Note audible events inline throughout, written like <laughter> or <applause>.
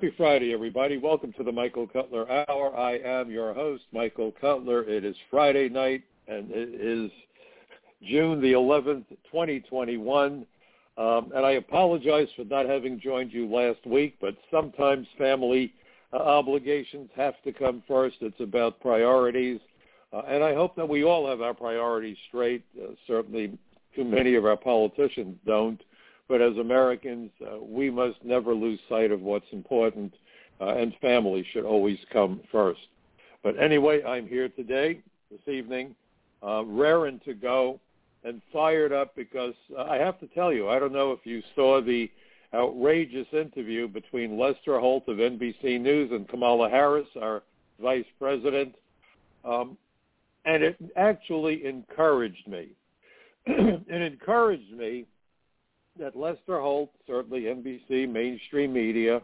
Happy Friday, everybody. Welcome to the Michael Cutler Hour. I am your host, Michael Cutler. It is Friday night, and it is June the 11th, 2021. Um, and I apologize for not having joined you last week, but sometimes family uh, obligations have to come first. It's about priorities. Uh, and I hope that we all have our priorities straight. Uh, certainly too many of our politicians don't. But as Americans, uh, we must never lose sight of what's important, uh, and family should always come first. But anyway, I'm here today, this evening, uh, raring to go and fired up because uh, I have to tell you, I don't know if you saw the outrageous interview between Lester Holt of NBC News and Kamala Harris, our vice president, um, and it actually encouraged me. <clears throat> it encouraged me that Lester Holt, certainly NBC, mainstream media,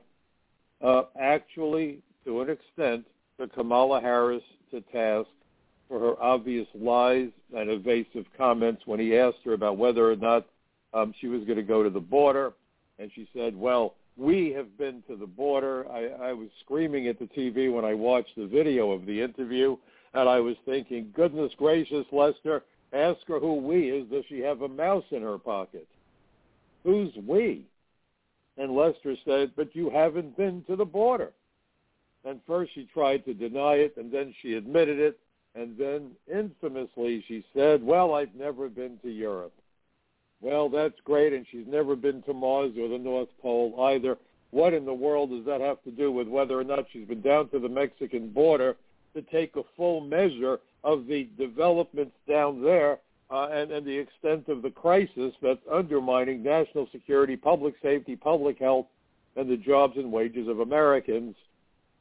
uh, actually, to an extent, took Kamala Harris to task for her obvious lies and evasive comments when he asked her about whether or not um, she was going to go to the border. And she said, well, we have been to the border. I, I was screaming at the TV when I watched the video of the interview, and I was thinking, goodness gracious, Lester, ask her who we is. Does she have a mouse in her pocket? Who's we? And Lester said, but you haven't been to the border. And first she tried to deny it, and then she admitted it, and then infamously she said, well, I've never been to Europe. Well, that's great, and she's never been to Mars or the North Pole either. What in the world does that have to do with whether or not she's been down to the Mexican border to take a full measure of the developments down there uh, and, and the extent of the crisis that's undermining national security, public safety, public health, and the jobs and wages of Americans.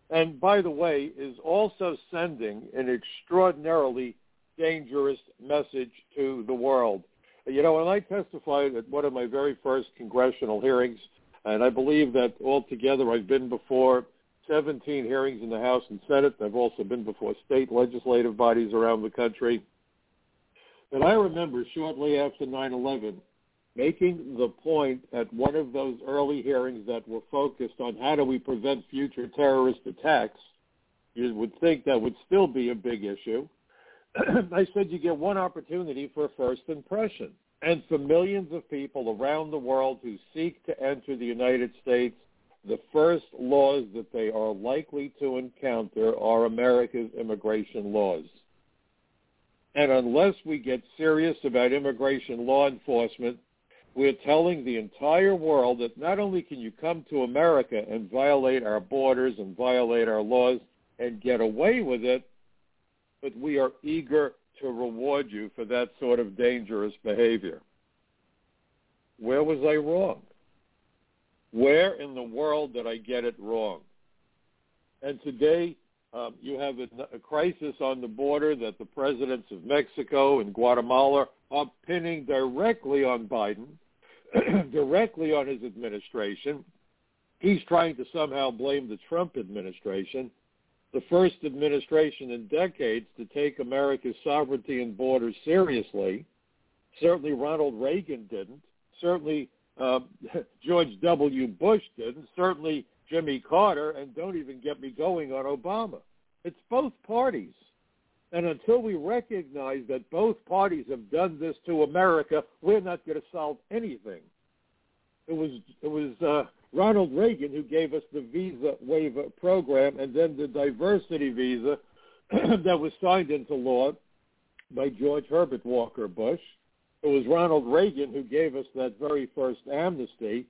And by the way, is also sending an extraordinarily dangerous message to the world. You know, when I testified at one of my very first congressional hearings, and I believe that altogether I've been before 17 hearings in the House and Senate. I've also been before state legislative bodies around the country. And I remember shortly after 9-11 making the point at one of those early hearings that were focused on how do we prevent future terrorist attacks. You would think that would still be a big issue. <clears throat> I said you get one opportunity for a first impression. And for millions of people around the world who seek to enter the United States, the first laws that they are likely to encounter are America's immigration laws. And unless we get serious about immigration law enforcement, we're telling the entire world that not only can you come to America and violate our borders and violate our laws and get away with it, but we are eager to reward you for that sort of dangerous behavior. Where was I wrong? Where in the world did I get it wrong? And today, um, you have a, a crisis on the border that the presidents of Mexico and Guatemala are pinning directly on Biden, <clears throat> directly on his administration. He's trying to somehow blame the Trump administration, the first administration in decades to take America's sovereignty and borders seriously. Certainly Ronald Reagan didn't. Certainly uh, <laughs> George W. Bush didn't. Certainly Jimmy Carter, and don't even get me going on Obama. It's both parties. And until we recognize that both parties have done this to America, we're not going to solve anything. It was it was uh, Ronald Reagan, who gave us the visa waiver program and then the diversity visa <clears throat> that was signed into law by George Herbert Walker Bush. It was Ronald Reagan who gave us that very first amnesty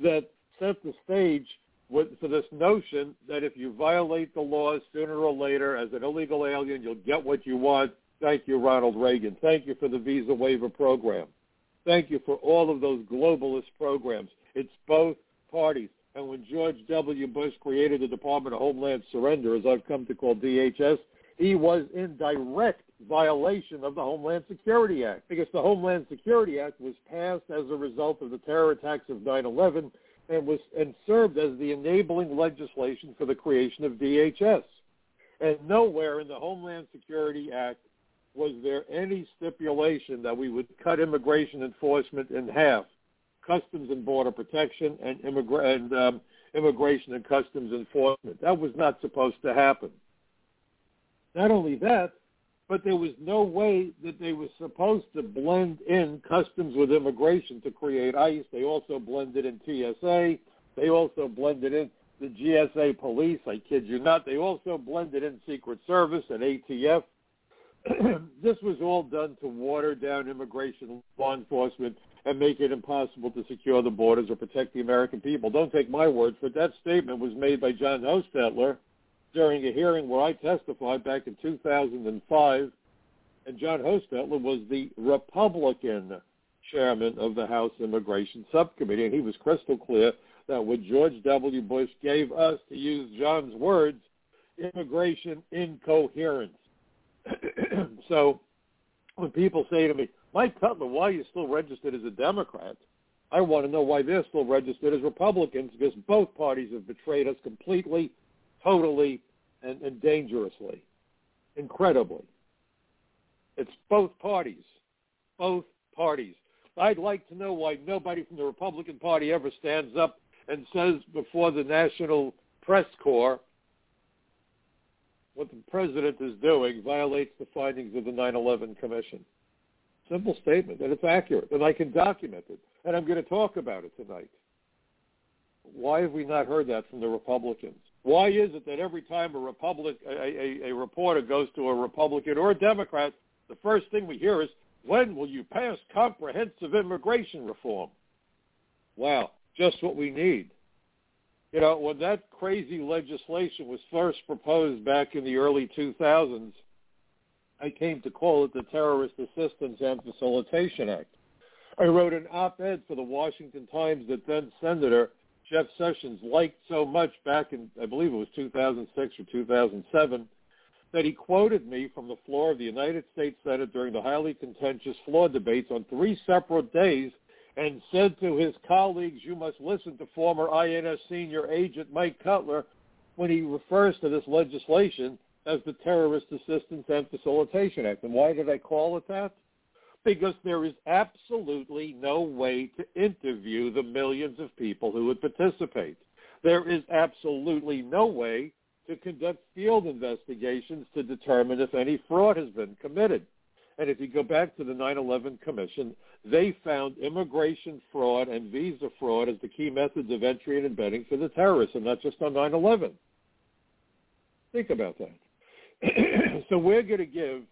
that set the stage with, for this notion that if you violate the laws sooner or later as an illegal alien, you'll get what you want. Thank you, Ronald Reagan. Thank you for the visa waiver program. Thank you for all of those globalist programs. It's both parties. And when George W. Bush created the Department of Homeland Surrender, as I've come to call DHS, he was in direct violation of the Homeland Security Act because the Homeland Security Act was passed as a result of the terror attacks of 9/11 and was and served as the enabling legislation for the creation of DHS. And nowhere in the Homeland Security Act was there any stipulation that we would cut immigration enforcement in half, customs and border protection, and, and um, immigration and customs enforcement. That was not supposed to happen. Not only that, but there was no way that they were supposed to blend in customs with immigration to create ICE. They also blended in TSA. They also blended in the GSA police. I kid you not. They also blended in Secret Service and ATF. <clears throat> this was all done to water down immigration law enforcement and make it impossible to secure the borders or protect the American people. Don't take my word for it. That statement was made by John Hostettler during a hearing where I testified back in 2005, and John Hostettler was the Republican chairman of the House Immigration Subcommittee, and he was crystal clear that what George W. Bush gave us, to use John's words, immigration incoherence. <clears throat> so when people say to me, Mike Cutler, why are you still registered as a Democrat? I want to know why they're still registered as Republicans because both parties have betrayed us completely totally and, and dangerously, incredibly. It's both parties, both parties. I'd like to know why nobody from the Republican Party ever stands up and says before the National Press Corps what the president is doing violates the findings of the 9/11 Commission. Simple statement, and it's accurate, and I can document it, and I'm going to talk about it tonight. Why have we not heard that from the Republicans? Why is it that every time a Republic a, a, a reporter goes to a Republican or a Democrat, the first thing we hear is, "When will you pass comprehensive immigration reform?" Wow, just what we need. You know, when that crazy legislation was first proposed back in the early 2000s, I came to call it the Terrorist Assistance and Facilitation Act. I wrote an op-ed for the Washington Times that then Senator Jeff Sessions liked so much back in, I believe it was 2006 or 2007, that he quoted me from the floor of the United States Senate during the highly contentious floor debates on three separate days and said to his colleagues, you must listen to former INS senior agent Mike Cutler when he refers to this legislation as the Terrorist Assistance and Facilitation Act. And why did I call it that? Because there is absolutely no way to interview the millions of people who would participate. There is absolutely no way to conduct field investigations to determine if any fraud has been committed. And if you go back to the 9-11 Commission, they found immigration fraud and visa fraud as the key methods of entry and embedding for the terrorists, and not just on 9-11. Think about that. <clears throat> so we're going to give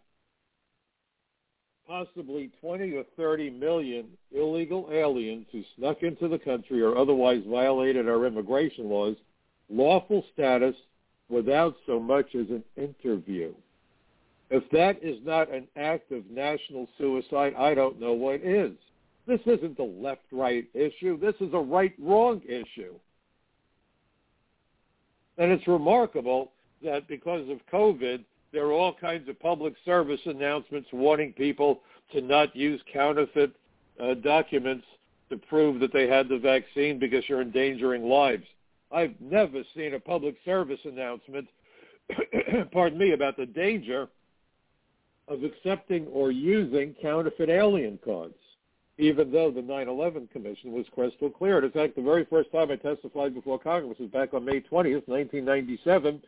possibly 20 or 30 million illegal aliens who snuck into the country or otherwise violated our immigration laws lawful status without so much as an interview. If that is not an act of national suicide, I don't know what is. This isn't a left-right issue. This is a right-wrong issue. And it's remarkable that because of COVID, there are all kinds of public service announcements warning people to not use counterfeit uh, documents to prove that they had the vaccine because you're endangering lives. I've never seen a public service announcement, <coughs> pardon me, about the danger of accepting or using counterfeit alien cards, even though the 9-11 Commission was crystal clear. In fact, the very first time I testified before Congress was back on May 20th, 1997,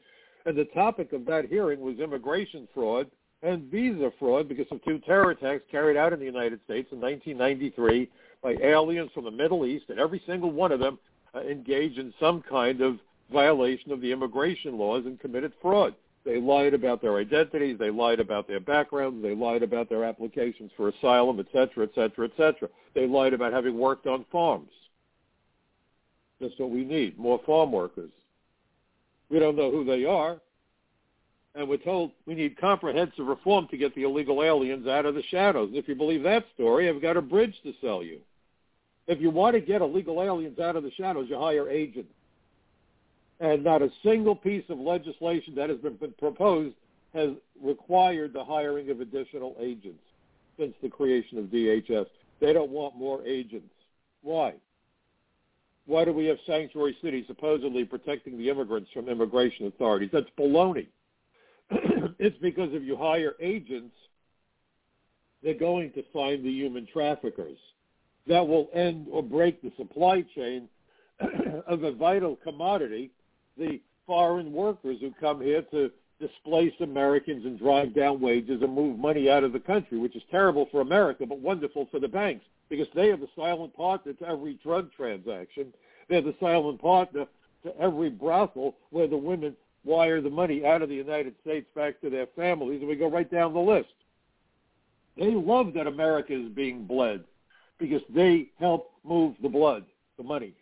and the topic of that hearing was immigration fraud and visa fraud because of two terror attacks carried out in the United States in 1993 by aliens from the Middle East, and every single one of them uh, engage in some kind of violation of the immigration laws and committed fraud. They lied about their identities. They lied about their backgrounds. They lied about their applications for asylum, et cetera, et cetera, et cetera. They lied about having worked on farms. That's what we need, more farm workers. We don't know who they are. And we're told we need comprehensive reform to get the illegal aliens out of the shadows. If you believe that story, I've got a bridge to sell you. If you want to get illegal aliens out of the shadows, you hire agents and not a single piece of legislation that has been proposed has required the hiring of additional agents since the creation of DHS. They don't want more agents. Why? Why do we have sanctuary cities supposedly protecting the immigrants from immigration authorities? That's baloney. <clears throat> it's because if you hire agents, they're going to find the human traffickers. That will end or break the supply chain <clears throat> of a vital commodity the foreign workers who come here to displace Americans and drive down wages and move money out of the country, which is terrible for America but wonderful for the banks because they are the silent partner to every drug transaction. They're the silent partner to every brothel where the women wire the money out of the United States back to their families, and we go right down the list. They love that America is being bled because they help move the blood, the money.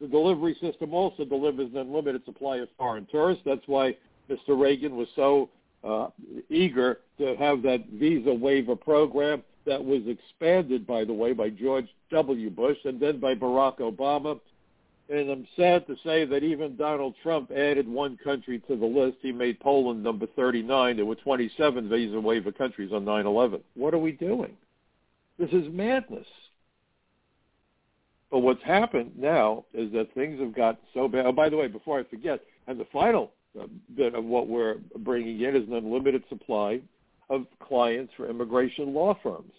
The delivery system also delivers an unlimited supply of foreign tourists. That's why Mr. Reagan was so uh, eager to have that visa waiver program that was expanded, by the way, by George W. Bush and then by Barack Obama. And I'm sad to say that even Donald Trump added one country to the list. He made Poland number 39. There were 27 visa waiver countries on 9-11. What are we doing? This is madness. But what's happened now is that things have got so bad. Oh, by the way, before I forget, and the final uh, bit of what we're bringing in is an unlimited supply of clients for immigration law firms.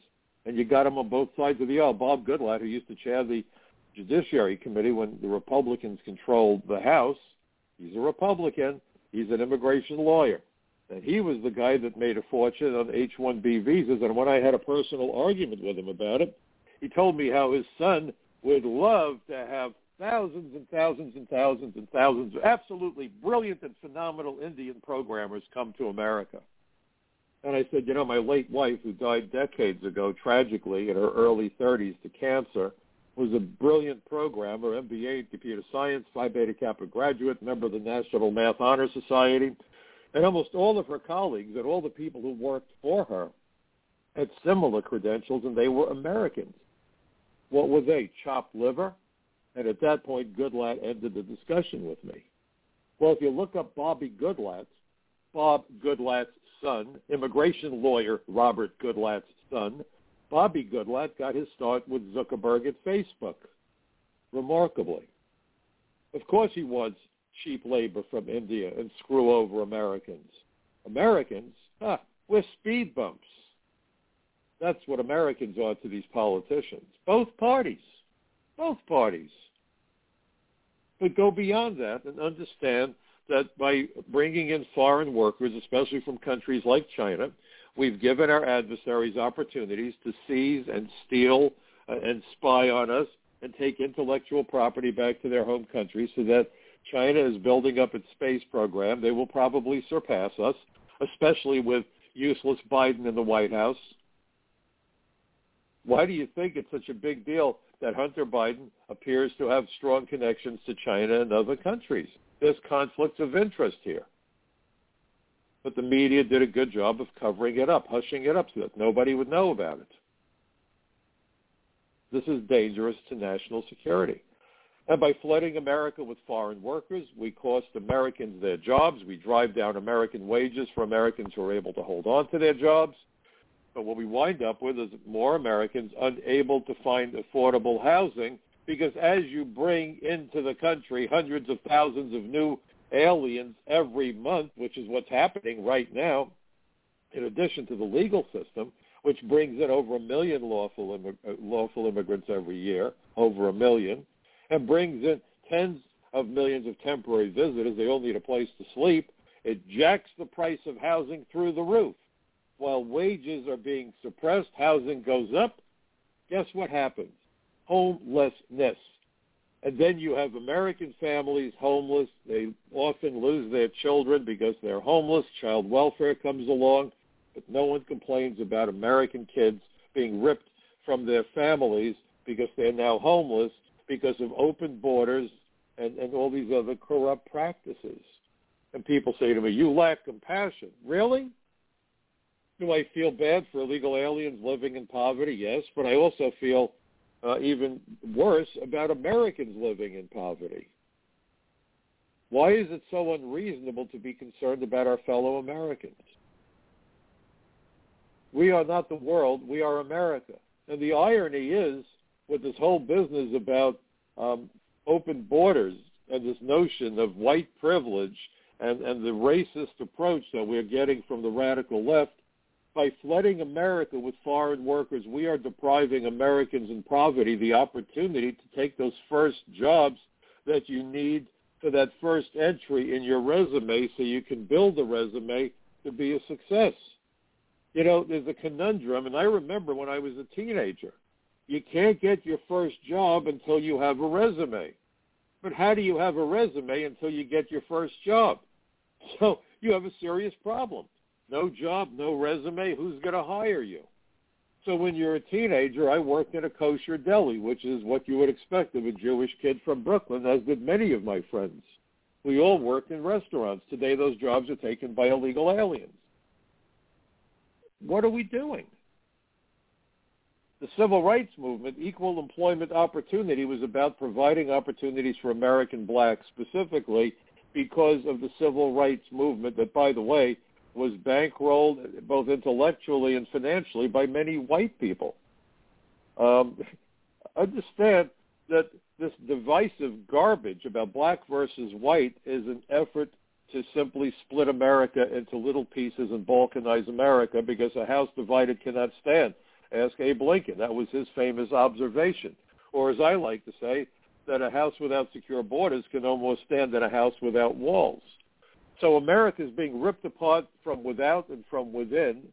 And you got them on both sides of the aisle. Bob Goodlatte, who used to chair the Judiciary Committee when the Republicans controlled the House, he's a Republican. He's an immigration lawyer. And he was the guy that made a fortune on H-1B visas. And when I had a personal argument with him about it, he told me how his son would love to have thousands and thousands and thousands and thousands of absolutely brilliant and phenomenal Indian programmers come to America. And I said, you know, my late wife, who died decades ago tragically in her early 30s to cancer, was a brilliant programmer, MBA in computer science, Phi Beta Kappa graduate, member of the National Math Honor Society. And almost all of her colleagues and all the people who worked for her had similar credentials, and they were Americans. What were they? Chopped liver? And at that point, Goodlatte ended the discussion with me. Well, if you look up Bobby Goodlatte, Bob Goodlatte's son, immigration lawyer Robert Goodlatte's son, Bobby Goodlatte got his start with Zuckerberg at Facebook. Remarkably. Of course he wants cheap labor from India and screw over Americans. Americans? Huh, we're speed bumps. That's what Americans are to these politicians. Both parties. Both parties. But go beyond that and understand that by bringing in foreign workers, especially from countries like China, we've given our adversaries opportunities to seize and steal uh, and spy on us and take intellectual property back to their home countries so that China is building up its space program. They will probably surpass us, especially with useless Biden in the White House why do you think it's such a big deal that Hunter Biden appears to have strong connections to China and other countries? There's conflicts of interest here. But the media did a good job of covering it up, hushing it up so that nobody would know about it. This is dangerous to national security. And by flooding America with foreign workers, we cost Americans their jobs. We drive down American wages for Americans who are able to hold on to their jobs. But what we wind up with is more Americans unable to find affordable housing because as you bring into the country hundreds of thousands of new aliens every month, which is what's happening right now, in addition to the legal system, which brings in over a million lawful, uh, lawful immigrants every year, over a million, and brings in tens of millions of temporary visitors. They all need a place to sleep. It jacks the price of housing through the roof while wages are being suppressed, housing goes up, guess what happens? Homelessness. And then you have American families homeless. They often lose their children because they're homeless. Child welfare comes along, but no one complains about American kids being ripped from their families because they're now homeless because of open borders and, and all these other corrupt practices. And people say to me, you lack compassion. Really? Do I feel bad for illegal aliens living in poverty? Yes, but I also feel uh, even worse about Americans living in poverty. Why is it so unreasonable to be concerned about our fellow Americans? We are not the world. We are America. And the irony is, with this whole business about um, open borders and this notion of white privilege and, and the racist approach that we're getting from the radical left, by flooding America with foreign workers, we are depriving Americans in poverty the opportunity to take those first jobs that you need for that first entry in your resume so you can build a resume to be a success. You know, there's a conundrum, and I remember when I was a teenager, you can't get your first job until you have a resume. But how do you have a resume until you get your first job? <laughs> So you have a serious problem. No job, no resume. Who's going to hire you? So when you're a teenager, I worked in a kosher deli, which is what you would expect of a Jewish kid from Brooklyn, as did many of my friends. We all worked in restaurants. Today, those jobs are taken by illegal aliens. What are we doing? The civil rights movement, equal employment opportunity, was about providing opportunities for American blacks specifically because of the civil rights movement that, by the way, was bankrolled both intellectually and financially by many white people. Um, understand that this divisive garbage about black versus white is an effort to simply split America into little pieces and balkanize America because a house divided cannot stand. Ask Abe Lincoln. That was his famous observation. Or as I like to say, that a house without secure borders can almost stand in a house without walls. So America is being ripped apart from without and from within.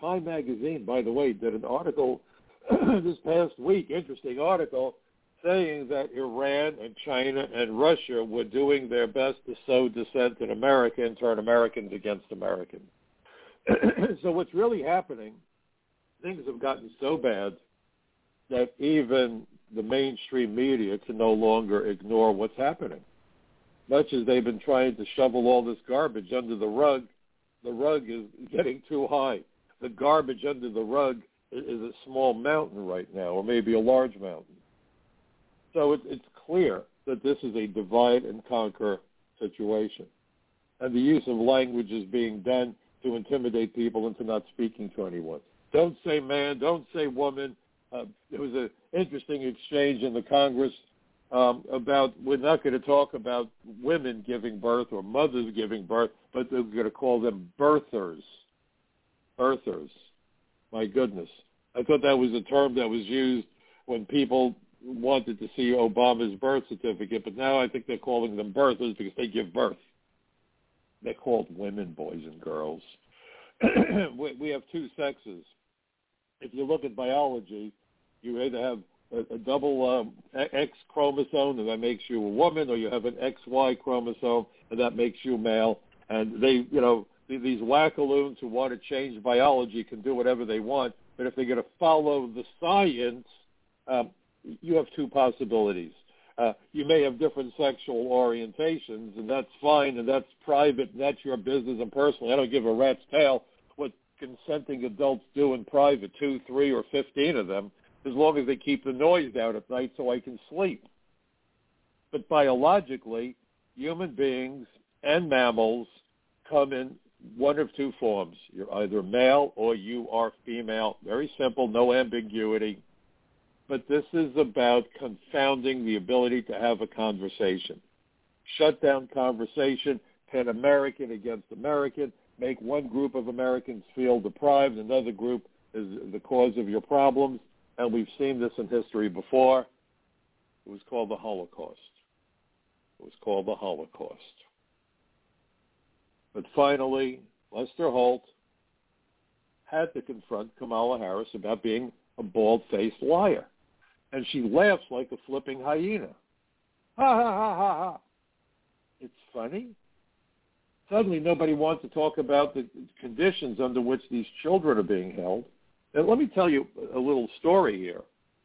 Time magazine, by the way, did an article <clears throat> this past week, interesting article, saying that Iran and China and Russia were doing their best to sow dissent in America and turn Americans against Americans. <clears throat> so what's really happening, things have gotten so bad that even the mainstream media can no longer ignore what's happening much as they've been trying to shovel all this garbage under the rug, the rug is getting too high. The garbage under the rug is a small mountain right now, or maybe a large mountain. So it, it's clear that this is a divide and conquer situation. And the use of language is being done to intimidate people into not speaking to anyone. Don't say man, don't say woman. Uh, there was an interesting exchange in the Congress um, about we're not going to talk about women giving birth or mothers giving birth, but we're going to call them birthers. Birthers. My goodness. I thought that was a term that was used when people wanted to see Obama's birth certificate, but now I think they're calling them birthers because they give birth. They're called women, boys and girls. <clears throat> we have two sexes. If you look at biology, you either have a, a double um, X chromosome, and that makes you a woman, or you have an XY chromosome, and that makes you male. And they, you know, these wackaloons who want to change biology can do whatever they want, but if they're going to follow the science, um, you have two possibilities. Uh, you may have different sexual orientations, and that's fine, and that's private, and that's your business and personal. I don't give a rat's tail what consenting adults do in private, two, three, or 15 of them as long as they keep the noise down at night so I can sleep. But biologically, human beings and mammals come in one of two forms. You're either male or you are female. Very simple, no ambiguity. But this is about confounding the ability to have a conversation. Shut down conversation, pin American against American, make one group of Americans feel deprived, another group is the cause of your problems and we've seen this in history before. It was called the Holocaust. It was called the Holocaust. But finally, Lester Holt had to confront Kamala Harris about being a bald-faced liar. and she laughs like a flipping hyena. Ha ha ha ha ha. It's funny. Suddenly nobody wants to talk about the conditions under which these children are being held. And let me tell you a little story here.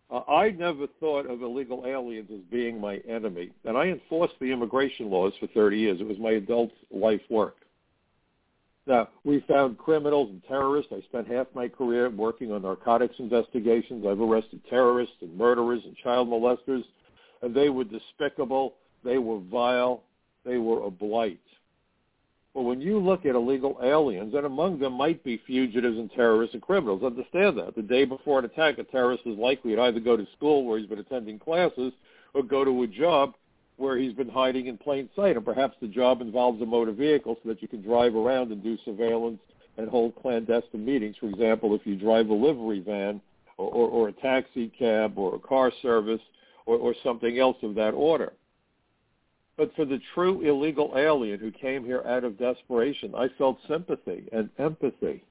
Uh, I never thought of illegal aliens as being my enemy, and I enforced the immigration laws for 30 years. It was my adult life work. Now, we found criminals and terrorists. I spent half my career working on narcotics investigations. I've arrested terrorists and murderers and child molesters, and they were despicable. They were vile. They were a blight. But when you look at illegal aliens, and among them might be fugitives and terrorists and criminals, understand that. The day before an attack, a terrorist is likely to either go to school where he's been attending classes or go to a job where he's been hiding in plain sight. And perhaps the job involves a motor vehicle so that you can drive around and do surveillance and hold clandestine meetings. For example, if you drive a livery van or, or, or a taxi cab or a car service or, or something else of that order. But for the true illegal alien who came here out of desperation, I felt sympathy and empathy.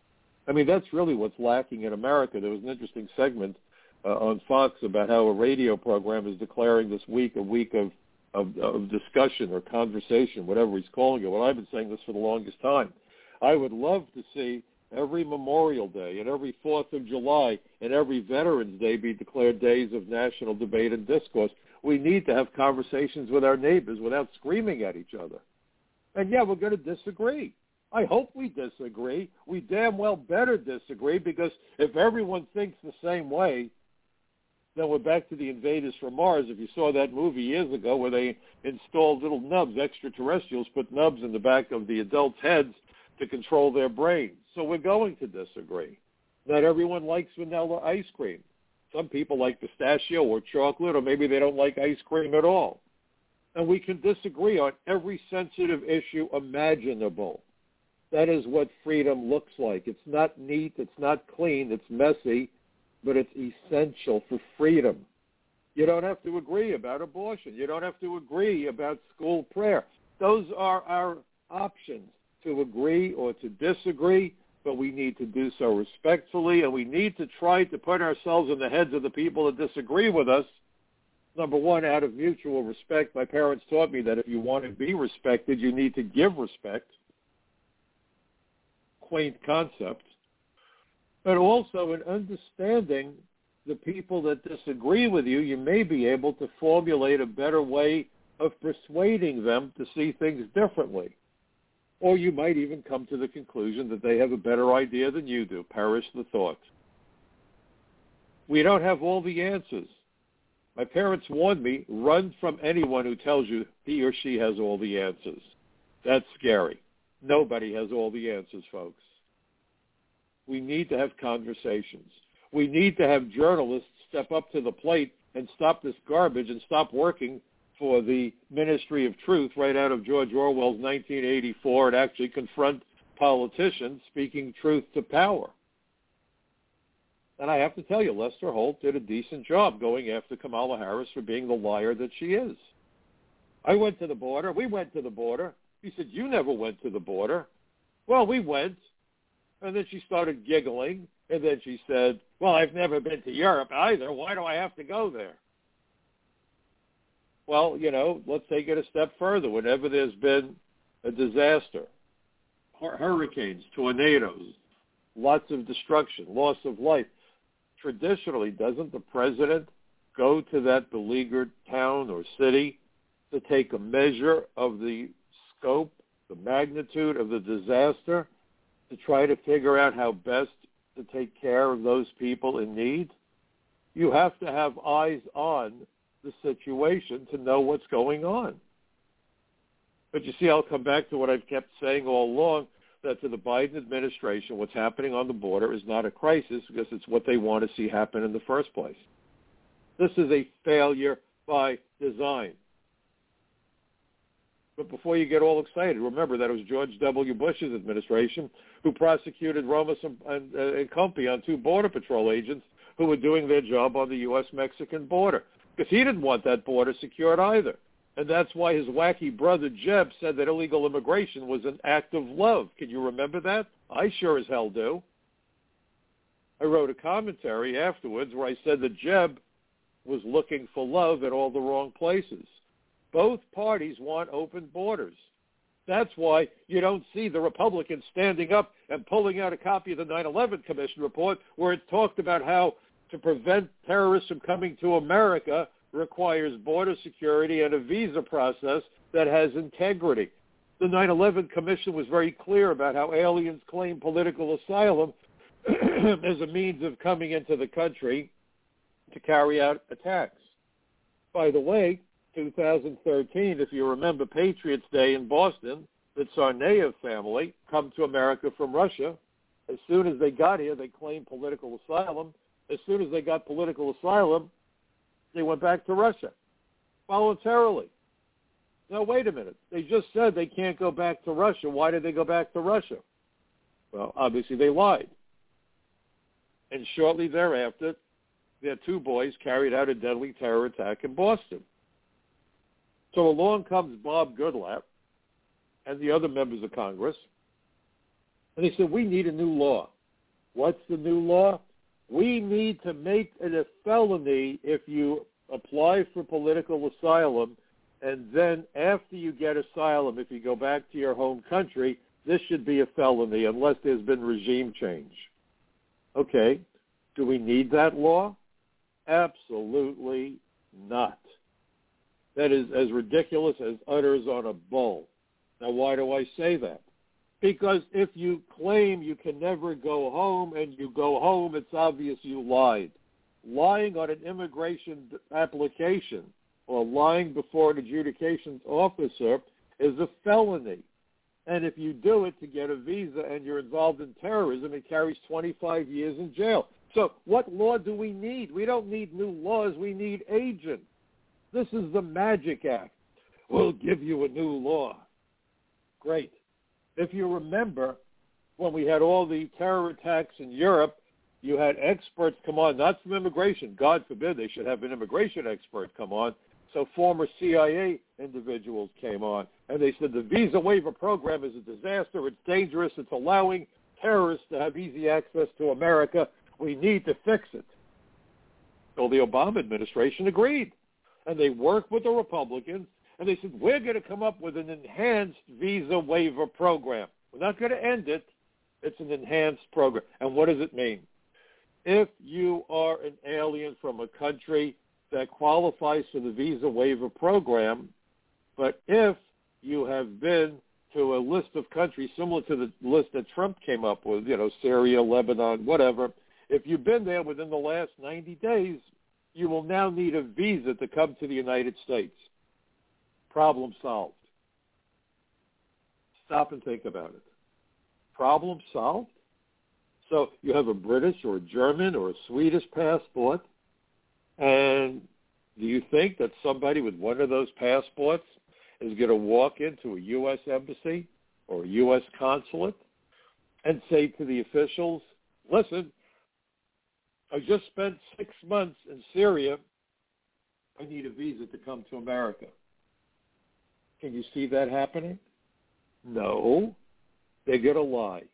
I mean, that's really what's lacking in America. There was an interesting segment uh, on Fox about how a radio program is declaring this week a week of of, of discussion or conversation, whatever he's calling it. Well, I've been saying this for the longest time. I would love to see every Memorial Day and every Fourth of July and every Veterans Day be declared days of national debate and discourse. We need to have conversations with our neighbors without screaming at each other. And yeah, we're going to disagree. I hope we disagree. We damn well better disagree because if everyone thinks the same way, then we're back to the invaders from Mars. If you saw that movie years ago where they installed little nubs, extraterrestrials put nubs in the back of the adults' heads to control their brains. So we're going to disagree. Not everyone likes vanilla ice cream. Some people like pistachio or chocolate, or maybe they don't like ice cream at all. And we can disagree on every sensitive issue imaginable. That is what freedom looks like. It's not neat. It's not clean. It's messy but it's essential for freedom. You don't have to agree about abortion. You don't have to agree about school prayer. Those are our options to agree or to disagree, but we need to do so respectfully, and we need to try to put ourselves in the heads of the people that disagree with us. Number one, out of mutual respect. My parents taught me that if you want to be respected, you need to give respect. Quaint concept but also in understanding the people that disagree with you, you may be able to formulate a better way of persuading them to see things differently. Or you might even come to the conclusion that they have a better idea than you do. Perish the thought. We don't have all the answers. My parents warned me, run from anyone who tells you he or she has all the answers. That's scary. Nobody has all the answers, folks. We need to have conversations. We need to have journalists step up to the plate and stop this garbage and stop working for the Ministry of Truth right out of George Orwell's 1984 and actually confront politicians speaking truth to power. And I have to tell you, Lester Holt did a decent job going after Kamala Harris for being the liar that she is. I went to the border. We went to the border. He said, you never went to the border. Well, we went. And then she started giggling, and then she said, well, I've never been to Europe either. Why do I have to go there? Well, you know, let's take it a step further. Whenever there's been a disaster, hurricanes, tornadoes, lots of destruction, loss of life, traditionally, doesn't the president go to that beleaguered town or city to take a measure of the scope, the magnitude of the disaster, to try to figure out how best to take care of those people in need. You have to have eyes on the situation to know what's going on. But you see, I'll come back to what I've kept saying all along, that to the Biden administration, what's happening on the border is not a crisis because it's what they want to see happen in the first place. This is a failure by design. But before you get all excited, remember that it was George W. Bush's administration who prosecuted Ramos and, and, and Compean on two Border Patrol agents who were doing their job on the U.S.-Mexican border. Because he didn't want that border secured either. And that's why his wacky brother Jeb said that illegal immigration was an act of love. Can you remember that? I sure as hell do. I wrote a commentary afterwards where I said that Jeb was looking for love at all the wrong places. Both parties want open borders. That's why you don't see the Republicans standing up and pulling out a copy of the 9/11 Commission report where it talked about how to prevent terrorists from coming to America requires border security and a visa process that has integrity. The 9/11 Commission was very clear about how aliens claim political asylum <clears throat> as a means of coming into the country to carry out attacks. By the way, 2013, if you remember Patriots Day in Boston, the Tsarnaev family come to America from Russia. As soon as they got here, they claimed political asylum. As soon as they got political asylum, they went back to Russia voluntarily. Now, wait a minute. They just said they can't go back to Russia. Why did they go back to Russia? Well, obviously they lied. And shortly thereafter, their two boys carried out a deadly terror attack in Boston. So along comes Bob Goodlatte and the other members of Congress, and they said, we need a new law. What's the new law? We need to make it a felony if you apply for political asylum, and then after you get asylum, if you go back to your home country, this should be a felony unless there's been regime change. Okay, do we need that law? Absolutely not. That is as ridiculous as udders on a bull. Now, why do I say that? Because if you claim you can never go home and you go home, it's obvious you lied. Lying on an immigration application or lying before an adjudications officer is a felony. And if you do it to get a visa and you're involved in terrorism, it carries 25 years in jail. So what law do we need? We don't need new laws. We need agents. This is the Magic Act. We'll give you a new law. Great. If you remember, when we had all the terror attacks in Europe, you had experts come on, not from immigration. God forbid they should have an immigration expert come on. So former CIA individuals came on, and they said the visa waiver program is a disaster. It's dangerous. It's allowing terrorists to have easy access to America. We need to fix it. So the Obama administration agreed and they worked with the Republicans, and they said, we're going to come up with an enhanced visa waiver program. We're not going to end it. It's an enhanced program. And what does it mean? If you are an alien from a country that qualifies for the visa waiver program, but if you have been to a list of countries similar to the list that Trump came up with, you know, Syria, Lebanon, whatever, if you've been there within the last 90 days, you will now need a visa to come to the United States. Problem solved. Stop and think about it. Problem solved? So you have a British or a German or a Swedish passport, and do you think that somebody with one of those passports is going to walk into a U.S. embassy or a U.S. consulate and say to the officials, listen, I just spent six months in Syria. I need a visa to come to America. Can you see that happening? No. They're going to lie.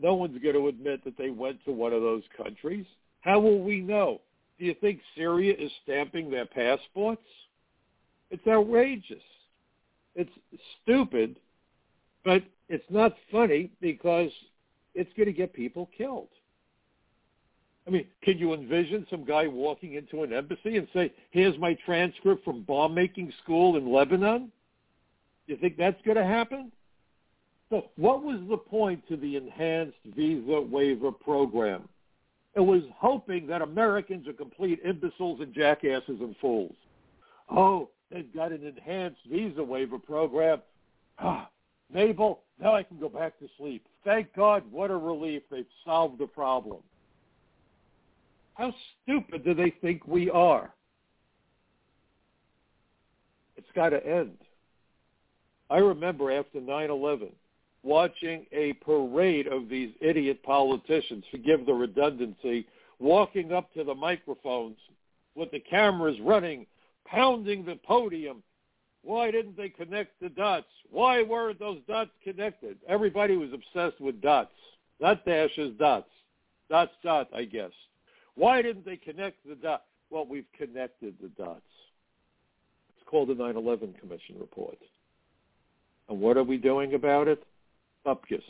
No one's going to admit that they went to one of those countries. How will we know? Do you think Syria is stamping their passports? It's outrageous. It's stupid, but it's not funny because it's going to get people killed. I mean, can you envision some guy walking into an embassy and say, here's my transcript from bomb-making school in Lebanon? You think that's going to happen? So what was the point to the enhanced visa waiver program? It was hoping that Americans are complete imbeciles and jackasses and fools. Oh, they've got an enhanced visa waiver program. Ah, Mabel, now I can go back to sleep. Thank God, what a relief. They've solved the problem. How stupid do they think we are? It's got to end. I remember after 9-11 watching a parade of these idiot politicians, forgive the redundancy, walking up to the microphones with the cameras running, pounding the podium. Why didn't they connect the dots? Why weren't those dots connected? Everybody was obsessed with dots, not dashes, dots. Dots, dot, I guess. Why didn't they connect the dots? Well, we've connected the dots. It's called the 9/11 Commission report. And what are we doing about it? Bupkis.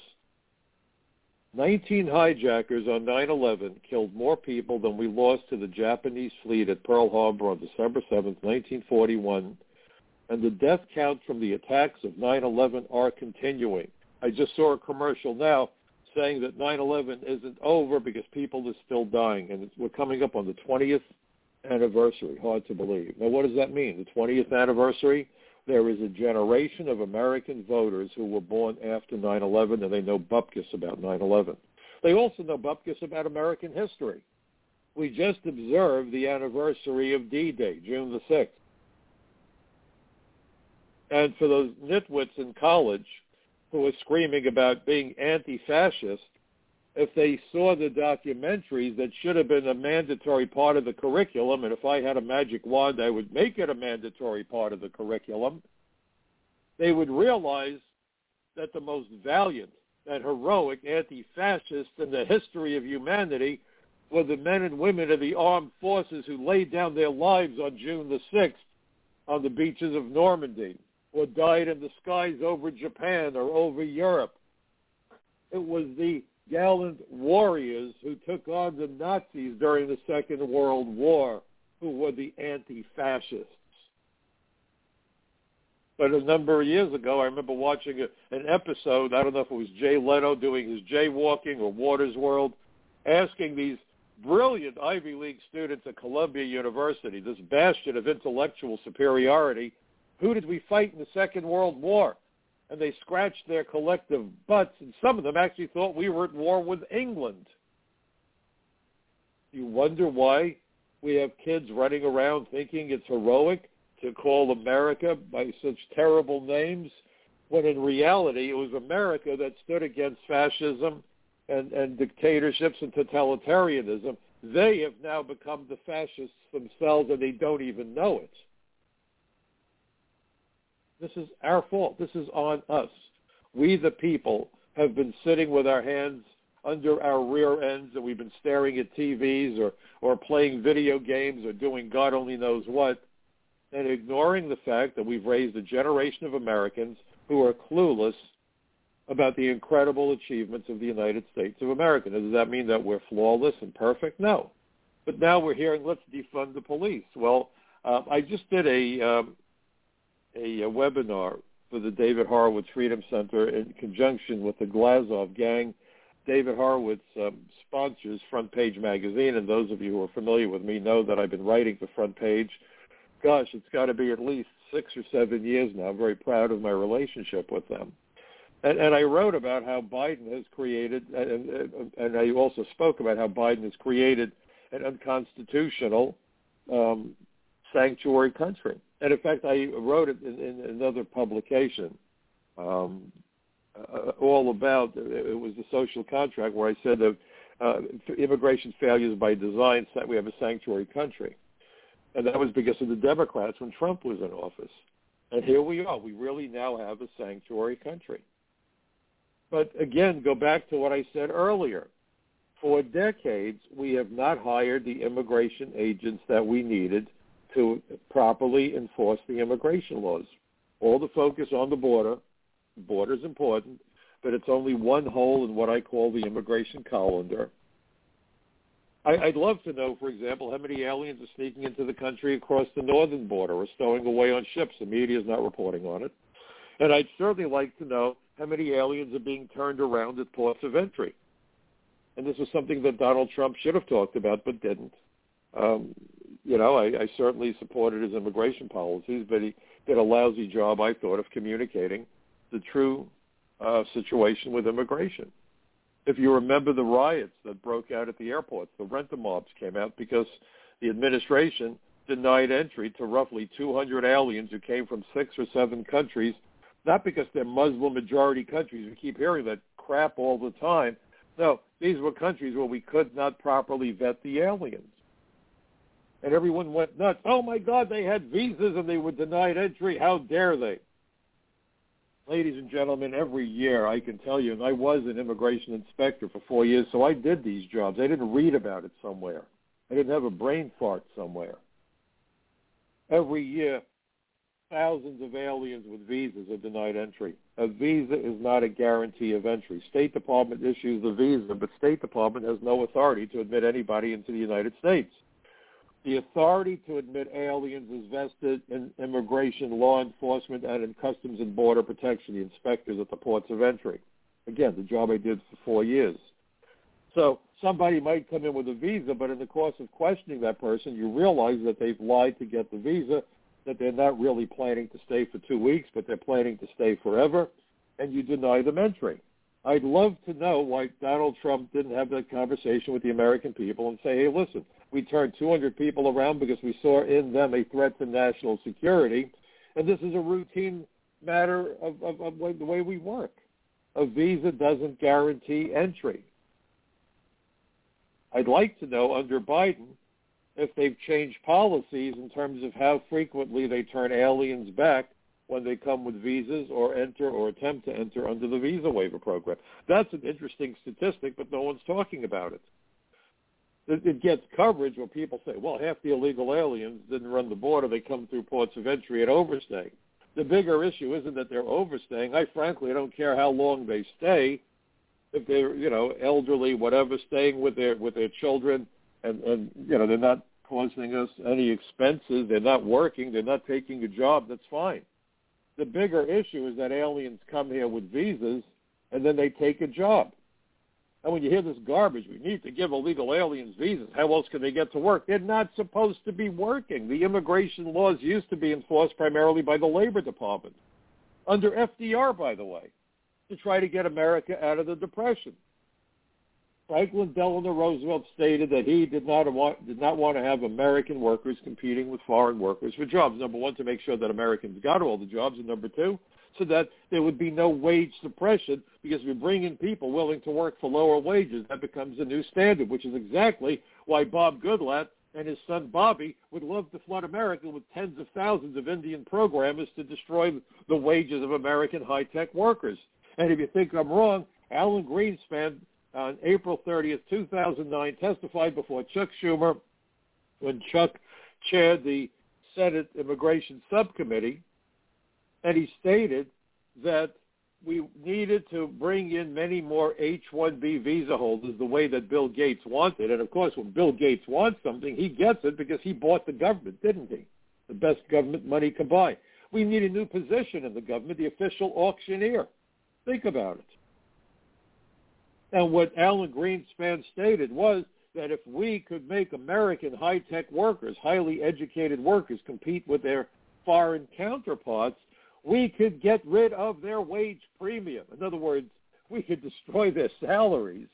19 hijackers on 9/11 killed more people than we lost to the Japanese fleet at Pearl Harbor on December 7, 1941, and the death count from the attacks of 9/11 are continuing. I just saw a commercial now saying that 9/11 isn't over because people are still dying, and we're coming up on the 20th anniversary. Hard to believe. Now, what does that mean? The 20th anniversary? There is a generation of American voters who were born after 9/11, and they know bupkis about 9/11. They also know bupkis about American history. We just observed the anniversary of D-Day, June the 6th. And for those nitwits in college who are screaming about being anti-fascist, if they saw the documentaries that should have been a mandatory part of the curriculum, and if I had a magic wand, I would make it a mandatory part of the curriculum, they would realize that the most valiant and heroic anti-fascists in the history of humanity were the men and women of the armed forces who laid down their lives on June the 6th on the beaches of Normandy or died in the skies over Japan or over Europe. It was the gallant warriors who took on the Nazis during the Second World War who were the anti-fascists. But a number of years ago, I remember watching a, an episode, I don't know if it was Jay Leno doing his jaywalking or Watters' World, asking these brilliant Ivy League students at Columbia University, this bastion of intellectual superiority, who did we fight in the Second World War? And they scratched their collective butts, and some of them actually thought we were at war with England. You wonder why we have kids running around thinking it's heroic to call America by such terrible names, when in reality it was America that stood against fascism and, and dictatorships and totalitarianism. They have now become the fascists themselves, and they don't even know it. This is our fault. This is on us. We, the people, have been sitting with our hands under our rear ends and we've been staring at TVs or, or playing video games or doing God only knows what and ignoring the fact that we've raised a generation of Americans who are clueless about the incredible achievements of the United States of America. Does that mean that we're flawless and perfect? No. But now we're hearing, let's defund the police. Well, uh, I just did a, um, a, a webinar for the David Horowitz Freedom Center in conjunction with the Glazov gang. David Horowitz um, sponsors Front Page Magazine, and those of you who are familiar with me know that I've been writing for Front Page. Gosh, it's got to be at least six or seven years now. I'm very proud of my relationship with them. And, and I wrote about how Biden has created, and, and, I also spoke about how Biden has created an unconstitutional um, sanctuary country and in fact, I wrote it in, in another publication, um, uh, all about it was the social contract where I said that uh, immigration failures by design we have a sanctuary country, and that was because of the Democrats when Trump was in office. And here we are. We really now have a sanctuary country. But again, go back to what I said earlier. For decades, we have not hired the immigration agents that we needed to properly enforce the immigration laws. All the focus on the border. Border is important, but it's only one hole in what I call the immigration colander. I, I'd love to know, for example, how many aliens are sneaking into the country across the northern border or stowing away on ships. The media is not reporting on it. And I'd certainly like to know how many aliens are being turned around at ports of entry. And this is something that Donald Trump should have talked about but didn't. Um, you know, I, I certainly supported his immigration policies, but he did a lousy job, I thought, of communicating the true uh, situation with immigration. If you remember the riots that broke out at the airports, the rent-a-mobs came out because the administration denied entry to roughly 200 aliens who came from six or seven countries, not because they're Muslim majority countries. We keep hearing that crap all the time. No, these were countries where we could not properly vet the aliens and everyone went nuts. Oh my God, they had visas and they were denied entry. How dare they? Ladies and gentlemen, every year I can tell you, and I was an immigration inspector for four years, so I did these jobs. I didn't read about it somewhere. I didn't have a brain fart somewhere. Every year, thousands of aliens with visas are denied entry. A visa is not a guarantee of entry. State Department issues the visa, but State Department has no authority to admit anybody into the United States. The authority to admit aliens is vested in immigration, law enforcement, and in Customs and Border Protection, the inspectors at the ports of entry. Again, the job I did for four years. So somebody might come in with a visa, but in the course of questioning that person, you realize that they've lied to get the visa, that they're not really planning to stay for two weeks, but they're planning to stay forever, and you deny them entry. I'd love to know why Donald Trump didn't have that conversation with the American people and say, hey, listen, we turned 200 people around because we saw in them a threat to national security, and this is a routine matter of, of, of the way we work. A visa doesn't guarantee entry. I'd like to know under Biden if they've changed policies in terms of how frequently they turn aliens back when they come with visas or enter or attempt to enter under the visa waiver program. That's an interesting statistic, but no one's talking about it. It gets coverage when people say, well, half the illegal aliens didn't run the border. They come through ports of entry and overstay. The bigger issue isn't that they're overstaying. I frankly don't care how long they stay. If they're, you know, elderly, whatever, staying with their with their children and, and you know, they're not causing us any expenses, they're not working, they're not taking a job, that's fine. The bigger issue is that aliens come here with visas and then they take a job. And when you hear this garbage, we need to give illegal aliens visas. How else can they get to work? They're not supposed to be working. The immigration laws used to be enforced primarily by the Labor Department, under FDR, by the way, to try to get America out of the Depression. Franklin Delano Roosevelt stated that he did not want did not want to have American workers competing with foreign workers for jobs. Number one, to make sure that Americans got all the jobs, and number two, so that there would be no wage suppression because we bring in people willing to work for lower wages. That becomes a new standard, which is exactly why Bob Goodlatte and his son Bobby would love to flood America with tens of thousands of Indian programmers to destroy the wages of American high-tech workers. And if you think I'm wrong, Alan Greenspan on April 30th, 2009, testified before Chuck Schumer when Chuck chaired the Senate Immigration Subcommittee, and he stated that we needed to bring in many more H-1B visa holders the way that Bill Gates wanted. And of course, when Bill Gates wants something, he gets it because he bought the government, didn't he? The best government money can buy. We need a new position in the government, the official auctioneer. Think about it. And what Alan Greenspan stated was that if we could make American high-tech workers, highly educated workers, compete with their foreign counterparts, we could get rid of their wage premium. In other words, we could destroy their salaries,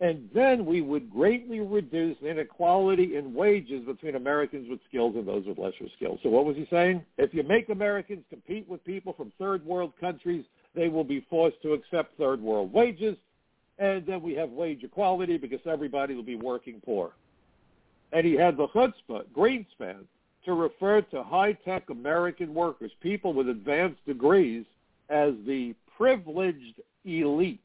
and then we would greatly reduce inequality in wages between Americans with skills and those with lesser skills. So what was he saying? If you make Americans compete with people from third world countries, they will be forced to accept third world wages and then we have wage equality because everybody will be working poor. And he had the chutzpah, Greenspan, to refer to high-tech American workers, people with advanced degrees, as the privileged elite.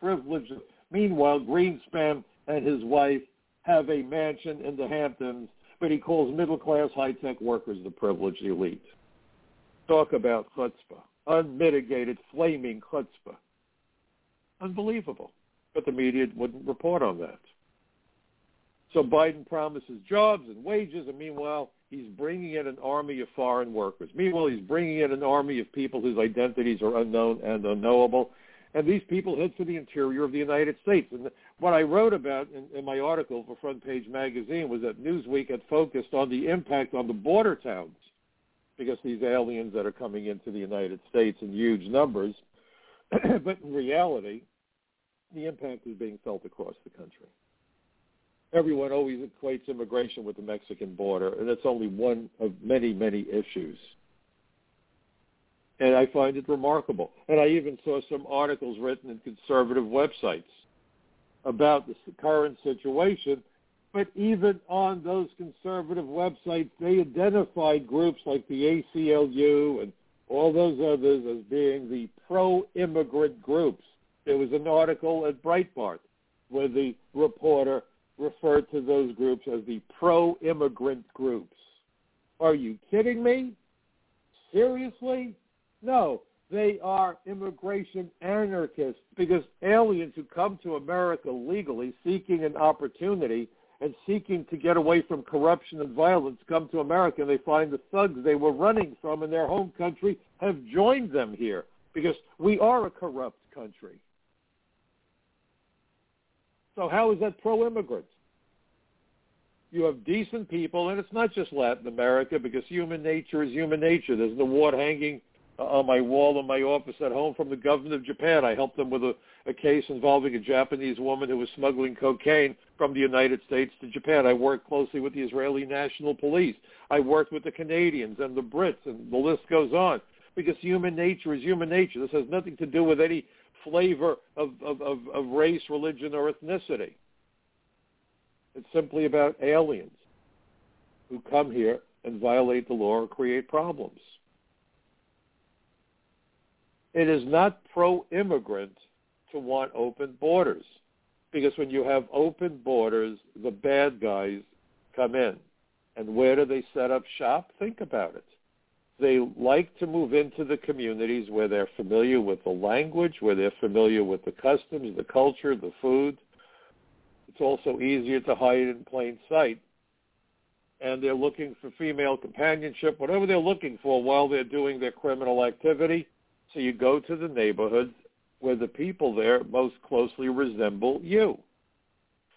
Privileged. Meanwhile, Greenspan and his wife have a mansion in the Hamptons, but he calls middle-class high-tech workers the privileged elite. Talk about chutzpah, unmitigated, flaming chutzpah. Unbelievable. But the media wouldn't report on that. So Biden promises jobs and wages, and meanwhile, he's bringing in an army of foreign workers. Meanwhile, he's bringing in an army of people whose identities are unknown and unknowable. And these people head for the interior of the United States. And what I wrote about in, in my article for Front Page Magazine was that Newsweek had focused on the impact on the border towns because these aliens that are coming into the United States in huge numbers <clears throat> but in reality, the impact is being felt across the country. Everyone always equates immigration with the Mexican border, and it's only one of many, many issues. And I find it remarkable. And I even saw some articles written in conservative websites about the current situation. But even on those conservative websites, they identified groups like the ACLU and all those others as being the pro-immigrant groups. There was an article at Breitbart where the reporter referred to those groups as the pro-immigrant groups. Are you kidding me? Seriously? No, they are immigration anarchists because aliens who come to America legally seeking an opportunity and seeking to get away from corruption and violence come to America and they find the thugs they were running from in their home country have joined them here because we are a corrupt country. So how is that pro-immigrant? You have decent people, and it's not just Latin America because human nature is human nature. There's an award hanging uh, on my wall in my office at home from the government of Japan. I helped them with a, a case involving a Japanese woman who was smuggling cocaine from the United States to Japan. I worked closely with the Israeli National Police. I worked with the Canadians and the Brits, and the list goes on. Because human nature is human nature. This has nothing to do with any flavor of, of, of, of race, religion, or ethnicity. It's simply about aliens who come here and violate the law or create problems. It is not pro-immigrant to want open borders because when you have open borders, the bad guys come in. And where do they set up shop? Think about it. They like to move into the communities where they're familiar with the language, where they're familiar with the customs, the culture, the food. It's also easier to hide in plain sight. And they're looking for female companionship, whatever they're looking for while they're doing their criminal activity. So you go to the neighborhoods where the people there most closely resemble you.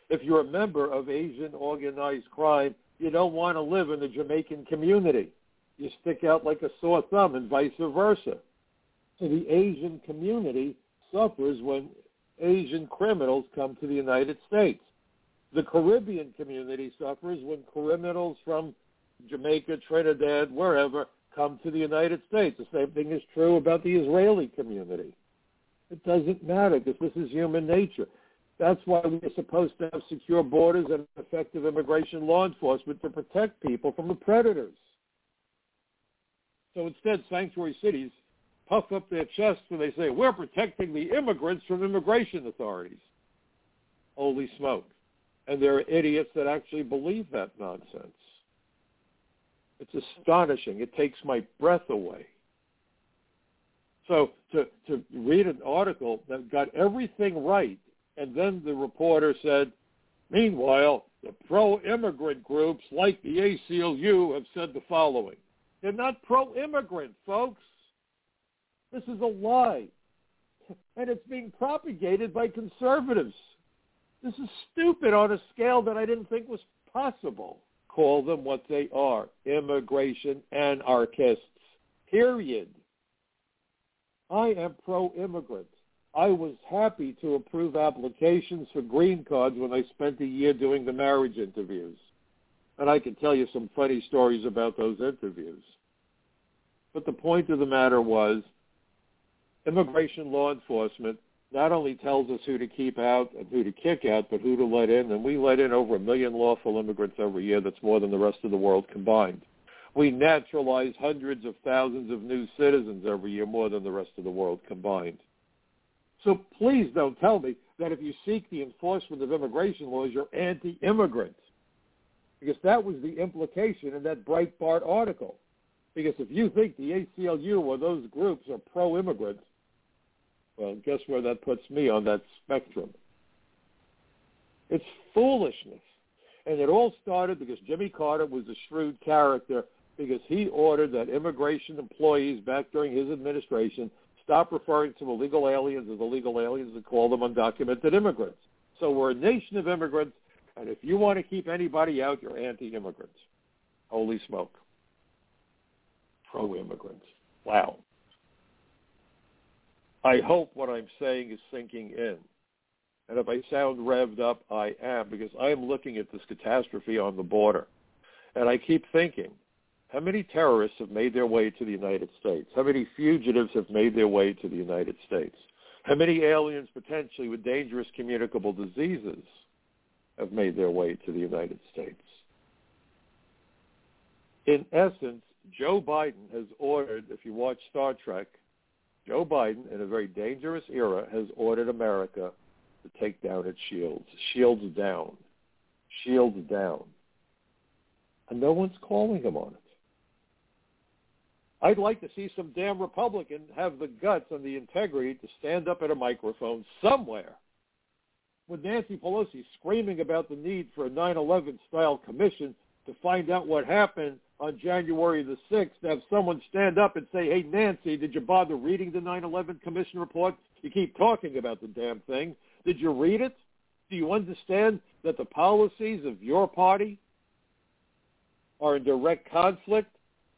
If you're a member of Asian organized crime, you don't want to live in the Jamaican community. You stick out like a sore thumb and vice versa. So the Asian community suffers when Asian criminals come to the United States. The Caribbean community suffers when criminals from Jamaica, Trinidad, wherever, come to the United States. The same thing is true about the Israeli community. It doesn't matter because this is human nature. That's why we're supposed to have secure borders and effective immigration law enforcement to protect people from the predators. So instead, sanctuary cities puff up their chests when they say, we're protecting the immigrants from immigration authorities. Holy smoke. And there are idiots that actually believe that nonsense. It's astonishing. It takes my breath away. So to, to read an article that got everything right, and then the reporter said, meanwhile, the pro-immigrant groups like the ACLU have said the following. They're not pro-immigrant, folks. This is a lie. And it's being propagated by conservatives. This is stupid on a scale that I didn't think was possible call them what they are, immigration anarchists, period. I am pro-immigrant. I was happy to approve applications for green cards when I spent a year doing the marriage interviews. And I can tell you some funny stories about those interviews. But the point of the matter was immigration law enforcement not only tells us who to keep out and who to kick out, but who to let in. And we let in over a million lawful immigrants every year. That's more than the rest of the world combined. We naturalize hundreds of thousands of new citizens every year, more than the rest of the world combined. So please don't tell me that if you seek the enforcement of immigration laws, you're anti-immigrant. Because that was the implication in that Breitbart article. Because if you think the ACLU or those groups are pro-immigrant, well, guess where that puts me on that spectrum? It's foolishness. And it all started because Jimmy Carter was a shrewd character because he ordered that immigration employees back during his administration stop referring to illegal aliens as illegal aliens and call them undocumented immigrants. So we're a nation of immigrants, and if you want to keep anybody out, you're anti-immigrants. Holy smoke. Pro-immigrants. Wow. I hope what I'm saying is sinking in. And if I sound revved up, I am, because I am looking at this catastrophe on the border. And I keep thinking, how many terrorists have made their way to the United States? How many fugitives have made their way to the United States? How many aliens potentially with dangerous communicable diseases have made their way to the United States? In essence, Joe Biden has ordered, if you watch Star Trek, Joe Biden, in a very dangerous era, has ordered America to take down its shields. Shields down. shields down. And no one's calling him on it. I'd like to see some damn Republican have the guts and the integrity to stand up at a microphone somewhere with Nancy Pelosi screaming about the need for a 9/11 style commission to find out what happened on January the 6th, to have someone stand up and say, "Hey Nancy, did you bother reading the 9/11 commission report? You keep talking about the damn thing. Did you read it? Do you understand that the policies of your party are in direct conflict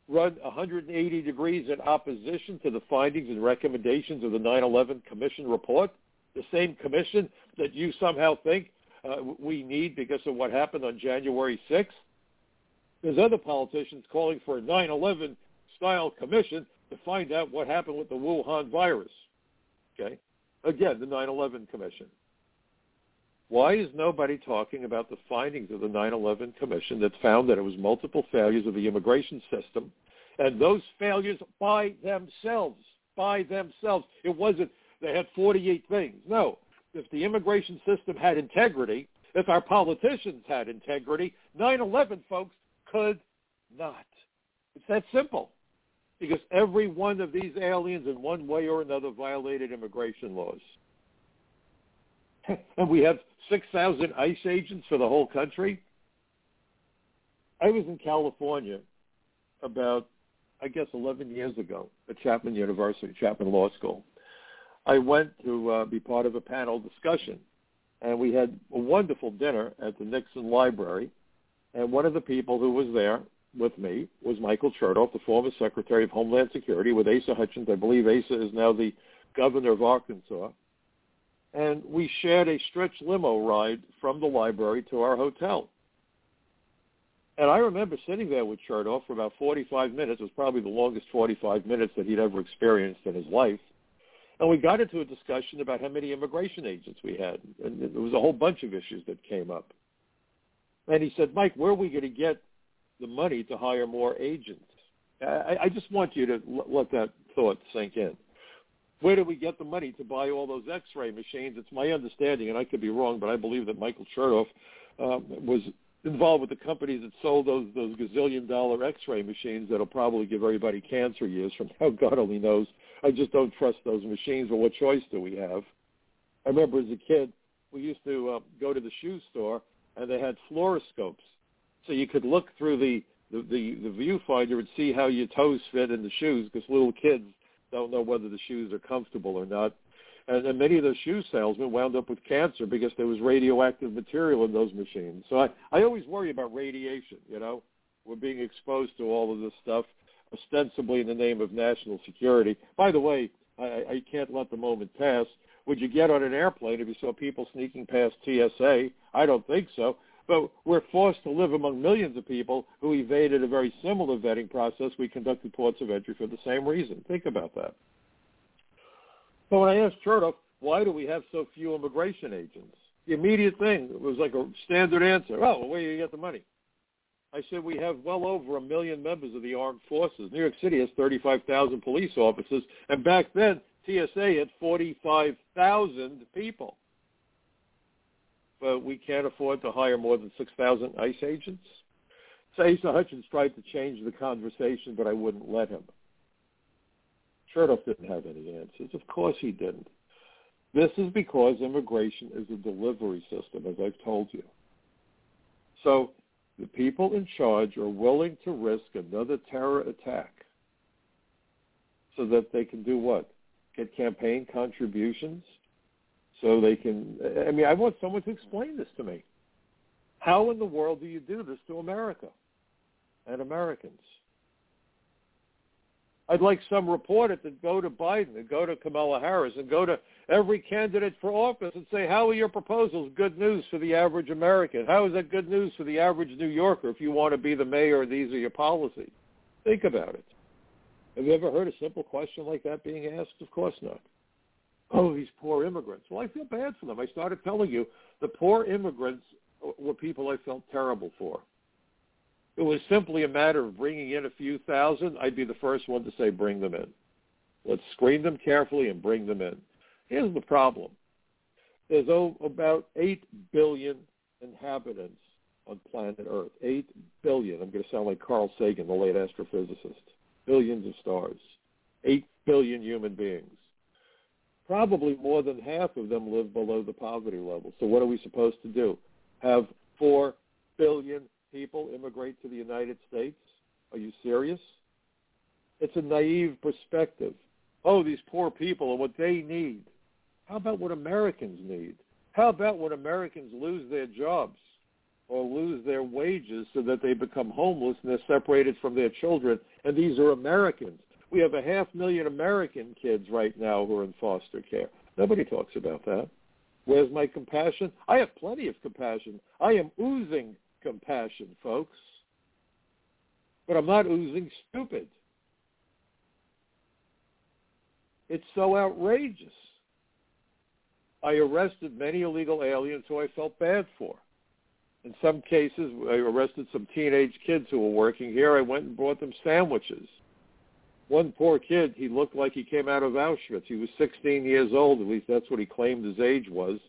run 180 degrees in opposition to the findings and recommendations of the 9/11 Commission report, the same commission that you somehow think uh, we need because of what happened on January 6th. There's other politicians calling for a 9/11 style commission to find out what happened with the Wuhan virus. Okay, again, the 9/11 Commission. Why is nobody talking about the findings of the 9/11 Commission that found that it was multiple failures of the immigration system, and those failures by themselves, by themselves, it wasn't they had 48 things. No, if the immigration system had integrity, if our politicians had integrity, 9/11 folks could not. It's that simple. Because every one of these aliens in one way or another violated immigration laws. <laughs> and we have 6,000 ICE agents for the whole country. I was in California about, I guess, 11 years ago at Chapman University, Chapman Law School. I went to uh, be part of a panel discussion, and we had a wonderful dinner at the Nixon Library. And one of the people who was there with me was Michael Chertoff, the former Secretary of Homeland Security with Asa Hutchins. I believe Asa is now the governor of Arkansas and we shared a stretch limo ride from the library to our hotel. And I remember sitting there with Chertoff for about 45 minutes. It was probably the longest 45 minutes that he'd ever experienced in his life. And we got into a discussion about how many immigration agents we had. And there was a whole bunch of issues that came up. And he said, Mike, where are we going to get the money to hire more agents? I, I just want you to let that thought sink in where do we get the money to buy all those X-ray machines? It's my understanding, and I could be wrong, but I believe that Michael Chertoff um, was involved with the companies that sold those those gazillion dollar X-ray machines that'll probably give everybody cancer years from now. God only knows. I just don't trust those machines. But what choice do we have? I remember as a kid, we used to uh, go to the shoe store, and they had fluoroscopes, so you could look through the the, the, the viewfinder and see how your toes fit in the shoes because little kids don't know whether the shoes are comfortable or not. And, and many of those shoe salesmen wound up with cancer because there was radioactive material in those machines. So I, I always worry about radiation, you know. We're being exposed to all of this stuff, ostensibly in the name of national security. By the way, I, I can't let the moment pass. Would you get on an airplane if you saw people sneaking past TSA? I don't think so. But we're forced to live among millions of people who evaded a very similar vetting process we conducted ports of entry for the same reason. Think about that. So when I asked Chertoff, why do we have so few immigration agents? The immediate thing was like a standard answer. Oh, well, where do you get the money? I said we have well over a million members of the armed forces. New York City has 35,000 police officers, and back then TSA had 45,000 people but we can't afford to hire more than 6,000 ICE agents. Asa Hutchins tried to change the conversation, but I wouldn't let him. Chertoff didn't have any answers. Of course he didn't. This is because immigration is a delivery system, as I've told you. So the people in charge are willing to risk another terror attack so that they can do what? Get campaign contributions so they can. I mean, I want someone to explain this to me. How in the world do you do this to America and Americans? I'd like some reporter to go to Biden and go to Kamala Harris and go to every candidate for office and say, how are your proposals good news for the average American? How is that good news for the average New Yorker if you want to be the mayor these are your policies? Think about it. Have you ever heard a simple question like that being asked? Of course not oh, these poor immigrants. Well, I feel bad for them. I started telling you the poor immigrants were people I felt terrible for. It was simply a matter of bringing in a few thousand. I'd be the first one to say, bring them in. Let's screen them carefully and bring them in. Here's the problem. There's about 8 billion inhabitants on planet Earth. 8 billion. I'm going to sound like Carl Sagan, the late astrophysicist. Billions of stars. 8 billion human beings. Probably more than half of them live below the poverty level. So what are we supposed to do? Have 4 billion people immigrate to the United States? Are you serious? It's a naive perspective. Oh, these poor people and what they need. How about what Americans need? How about when Americans lose their jobs or lose their wages so that they become homeless and they're separated from their children? And these are Americans. We have a half million American kids right now who are in foster care. Nobody talks about that. Where's my compassion? I have plenty of compassion. I am oozing compassion, folks. But I'm not oozing stupid. It's so outrageous. I arrested many illegal aliens who I felt bad for. In some cases, I arrested some teenage kids who were working here. I went and brought them sandwiches. One poor kid, he looked like he came out of Auschwitz. He was 16 years old, at least that's what he claimed his age was.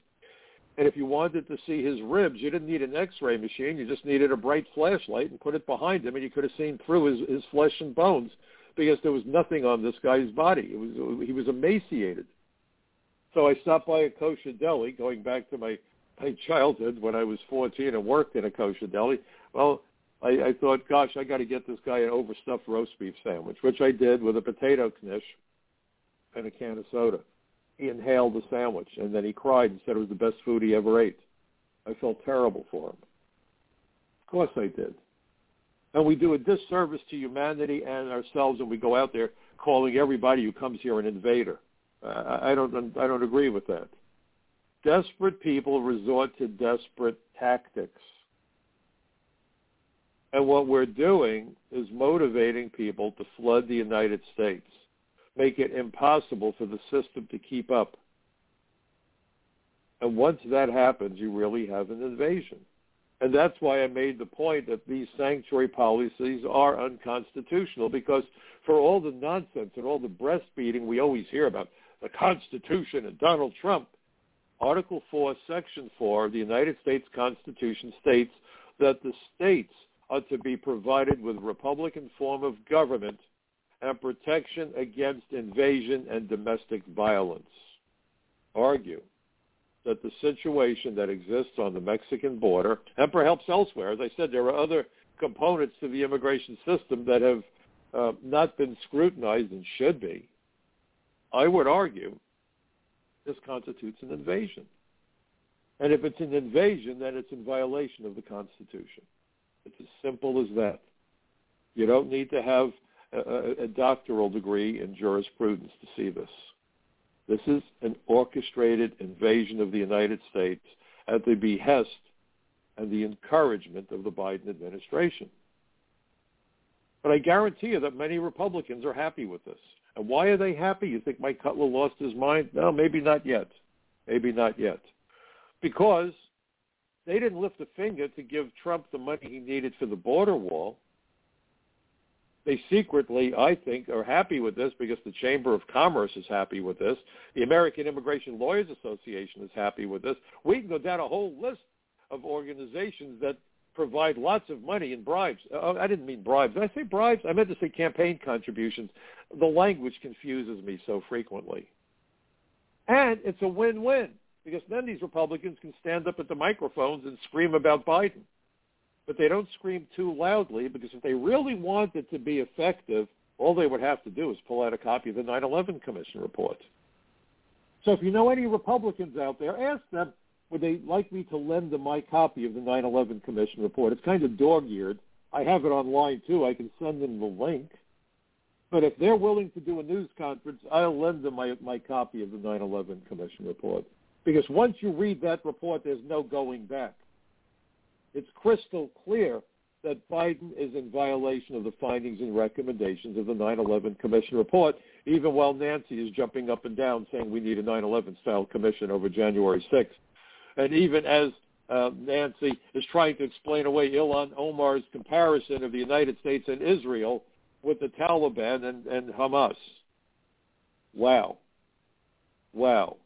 And if you wanted to see his ribs, you didn't need an X-ray machine. You just needed a bright flashlight and put it behind him, and you could have seen through his, his flesh and bones because there was nothing on this guy's body. It was he was emaciated. So I stopped by a kosher deli, going back to my my childhood when I was 14 and worked in a kosher deli. Well, I, I thought, gosh, I got to get this guy an overstuffed roast beef sandwich, which I did with a potato knish and a can of soda. Inhaled the sandwich and then he cried and said it was the best food he ever ate. I felt terrible for him. Of course I did. And we do a disservice to humanity and ourselves, and we go out there calling everybody who comes here an invader. Uh, I don't, I don't agree with that. Desperate people resort to desperate tactics. And what we're doing is motivating people to flood the United States, make it impossible for the system to keep up. And once that happens, you really have an invasion. And that's why I made the point that these sanctuary policies are unconstitutional because for all the nonsense and all the breastfeeding we always hear about the Constitution and Donald Trump, Article 4, Section 4 of the United States Constitution states that the states are to be provided with Republican form of government and protection against invasion and domestic violence. Argue that the situation that exists on the Mexican border, and perhaps elsewhere, as I said, there are other components to the immigration system that have uh, not been scrutinized and should be. I would argue this constitutes an invasion. And if it's an invasion, then it's in violation of the Constitution. It's as simple as that. You don't need to have a, doctoral degree in jurisprudence to see this. This is an orchestrated invasion of the United States at the behest and the encouragement of the Biden administration. But I guarantee you that many Republicans are happy with this. And why are they happy? You think Mike Cutler lost his mind? No, maybe not yet. Maybe not yet. Because they didn't lift a finger to give Trump the money he needed for the border wall they secretly, I think, are happy with this because the Chamber of Commerce is happy with this. The American Immigration Lawyers Association is happy with this. We can go down a whole list of organizations that provide lots of money in bribes. Uh, I didn't mean bribes. Did I say bribes? I meant to say campaign contributions. The language confuses me so frequently. And it's a win-win because then these Republicans can stand up at the microphones and scream about Biden but they don't scream too loudly because if they really wanted to be effective, all they would have to do is pull out a copy of the 9/11 Commission report. So if you know any Republicans out there, ask them would they like me to lend them my copy of the 9/11 Commission report. It's kind of dog-eared. I have it online too. I can send them the link. But if they're willing to do a news conference, I'll lend them my, my copy of the 9/11 Commission report. Because once you read that report, there's no going back it's crystal clear that Biden is in violation of the findings and recommendations of the 9/11 Commission report, even while Nancy is jumping up and down saying we need a 9/11 style commission over January 6th, and even as uh, Nancy is trying to explain away Ilhan Omar's comparison of the United States and Israel with the Taliban and, and Hamas. Wow. Wow.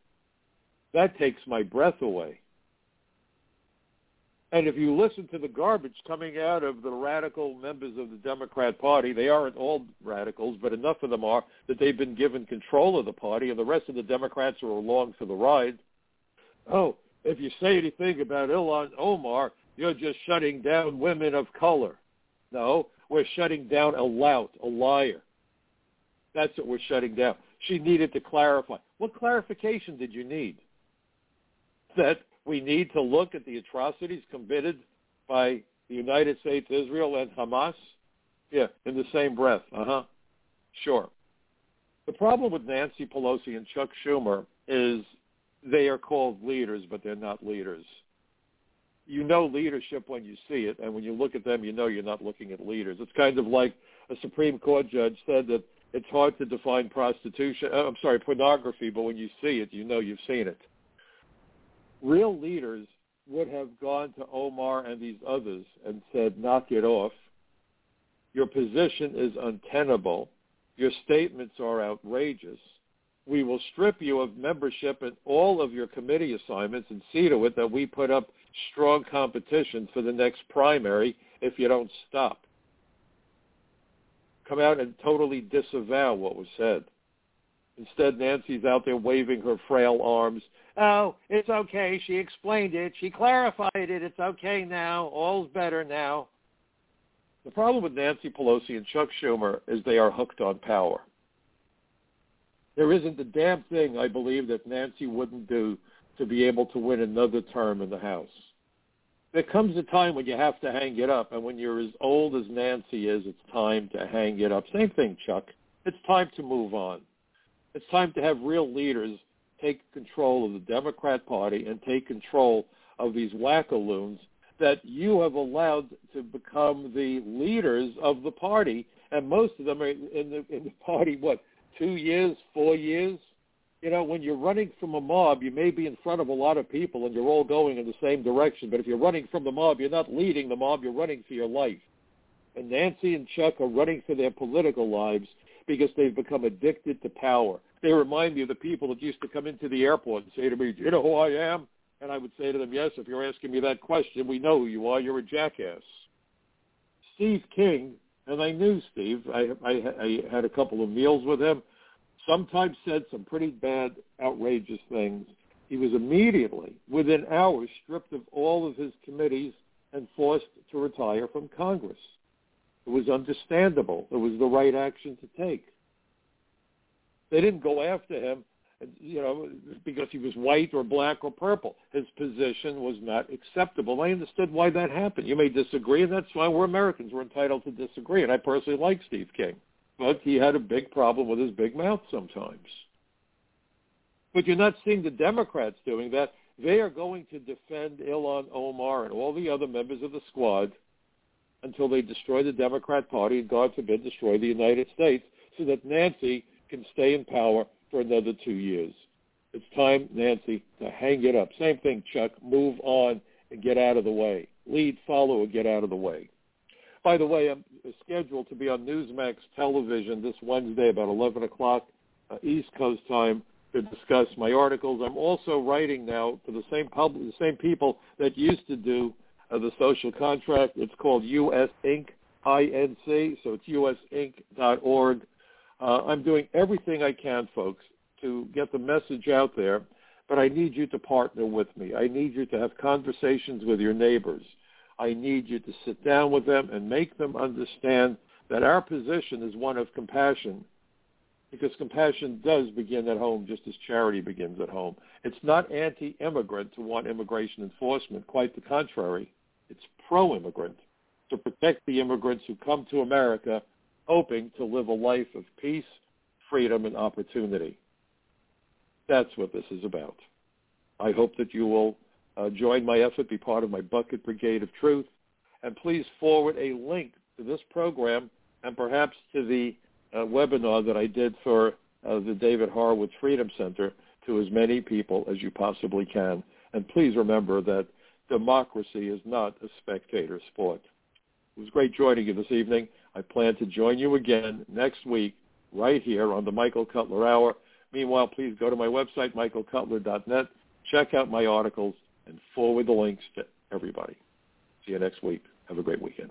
That takes my breath away. And if you listen to the garbage coming out of the radical members of the Democrat Party, they aren't all radicals, but enough of them are that they've been given control of the party, and the rest of the Democrats are along for the ride. Oh, if you say anything about Ilhan Omar, you're just shutting down women of color. No, we're shutting down a lout, a liar. That's what we're shutting down. She needed to clarify. What clarification did you need? That we need to look at the atrocities committed by the United States, Israel, and Hamas? Yeah, in the same breath. Uh-huh. Sure. The problem with Nancy Pelosi and Chuck Schumer is they are called leaders, but they're not leaders. You know leadership when you see it, and when you look at them, you know you're not looking at leaders. It's kind of like a Supreme Court judge said that it's hard to define prostitution. Uh, I'm sorry, pornography, but when you see it, you know you've seen it real leaders would have gone to Omar and these others and said, knock it off. Your position is untenable. Your statements are outrageous. We will strip you of membership in all of your committee assignments and see to it that we put up strong competition for the next primary if you don't stop. Come out and totally disavow what was said. Instead, Nancy's out there waving her frail arms. Oh, it's okay. She explained it. She clarified it. It's okay now. All's better now. The problem with Nancy Pelosi and Chuck Schumer is they are hooked on power. There isn't a damn thing I believe that Nancy wouldn't do to be able to win another term in the House. There comes a time when you have to hang it up, and when you're as old as Nancy is, it's time to hang it up. Same thing, Chuck. It's time to move on. It's time to have real leaders take control of the Democrat Party and take control of these wackaloons that you have allowed to become the leaders of the party, and most of them are in the in the party. What two years, four years? You know, when you're running from a mob, you may be in front of a lot of people, and you're all going in the same direction. But if you're running from the mob, you're not leading the mob; you're running for your life. And Nancy and Chuck are running for their political lives because they've become addicted to power. They remind me of the people that used to come into the airport and say to me, do you know who I am? And I would say to them, yes, if you're asking me that question, we know who you are. You're a jackass. Steve King, and I knew Steve. I, I, I had a couple of meals with him. Sometimes said some pretty bad, outrageous things. He was immediately, within hours, stripped of all of his committees and forced to retire from Congress. It was understandable. It was the right action to take. They didn't go after him, you know, because he was white or black or purple. His position was not acceptable. I understood why that happened. You may disagree, and that's why we're Americans. We're entitled to disagree. And I personally like Steve King, but he had a big problem with his big mouth sometimes. But you're not seeing the Democrats doing that. They are going to defend Ilhan Omar and all the other members of the squad until they destroy the Democrat Party and, God forbid, destroy the United States so that Nancy can stay in power for another two years. It's time, Nancy, to hang it up. Same thing, Chuck. Move on and get out of the way. Lead, follow, and get out of the way. By the way, I'm scheduled to be on Newsmax television this Wednesday about 11 o'clock uh, East Coast time to discuss my articles. I'm also writing now for the same pub- the same people that used to do uh, the social contract. It's called US Inc. INC, so it's usinc.org. Uh, I'm doing everything I can, folks, to get the message out there, but I need you to partner with me. I need you to have conversations with your neighbors. I need you to sit down with them and make them understand that our position is one of compassion because compassion does begin at home just as charity begins at home. It's not anti-immigrant to want immigration enforcement. Quite the contrary. Pro-immigrant to protect the immigrants who come to America hoping to live a life of peace, freedom, and opportunity. That's what this is about. I hope that you will uh, join my effort, be part of my Bucket Brigade of Truth, and please forward a link to this program and perhaps to the uh, webinar that I did for uh, the David Horowitz Freedom Center to as many people as you possibly can. And please remember that democracy is not a spectator sport. It was great joining you this evening. I plan to join you again next week right here on the Michael Cutler Hour. Meanwhile, please go to my website, michaelcutler.net, check out my articles, and forward the links to everybody. See you next week. Have a great weekend.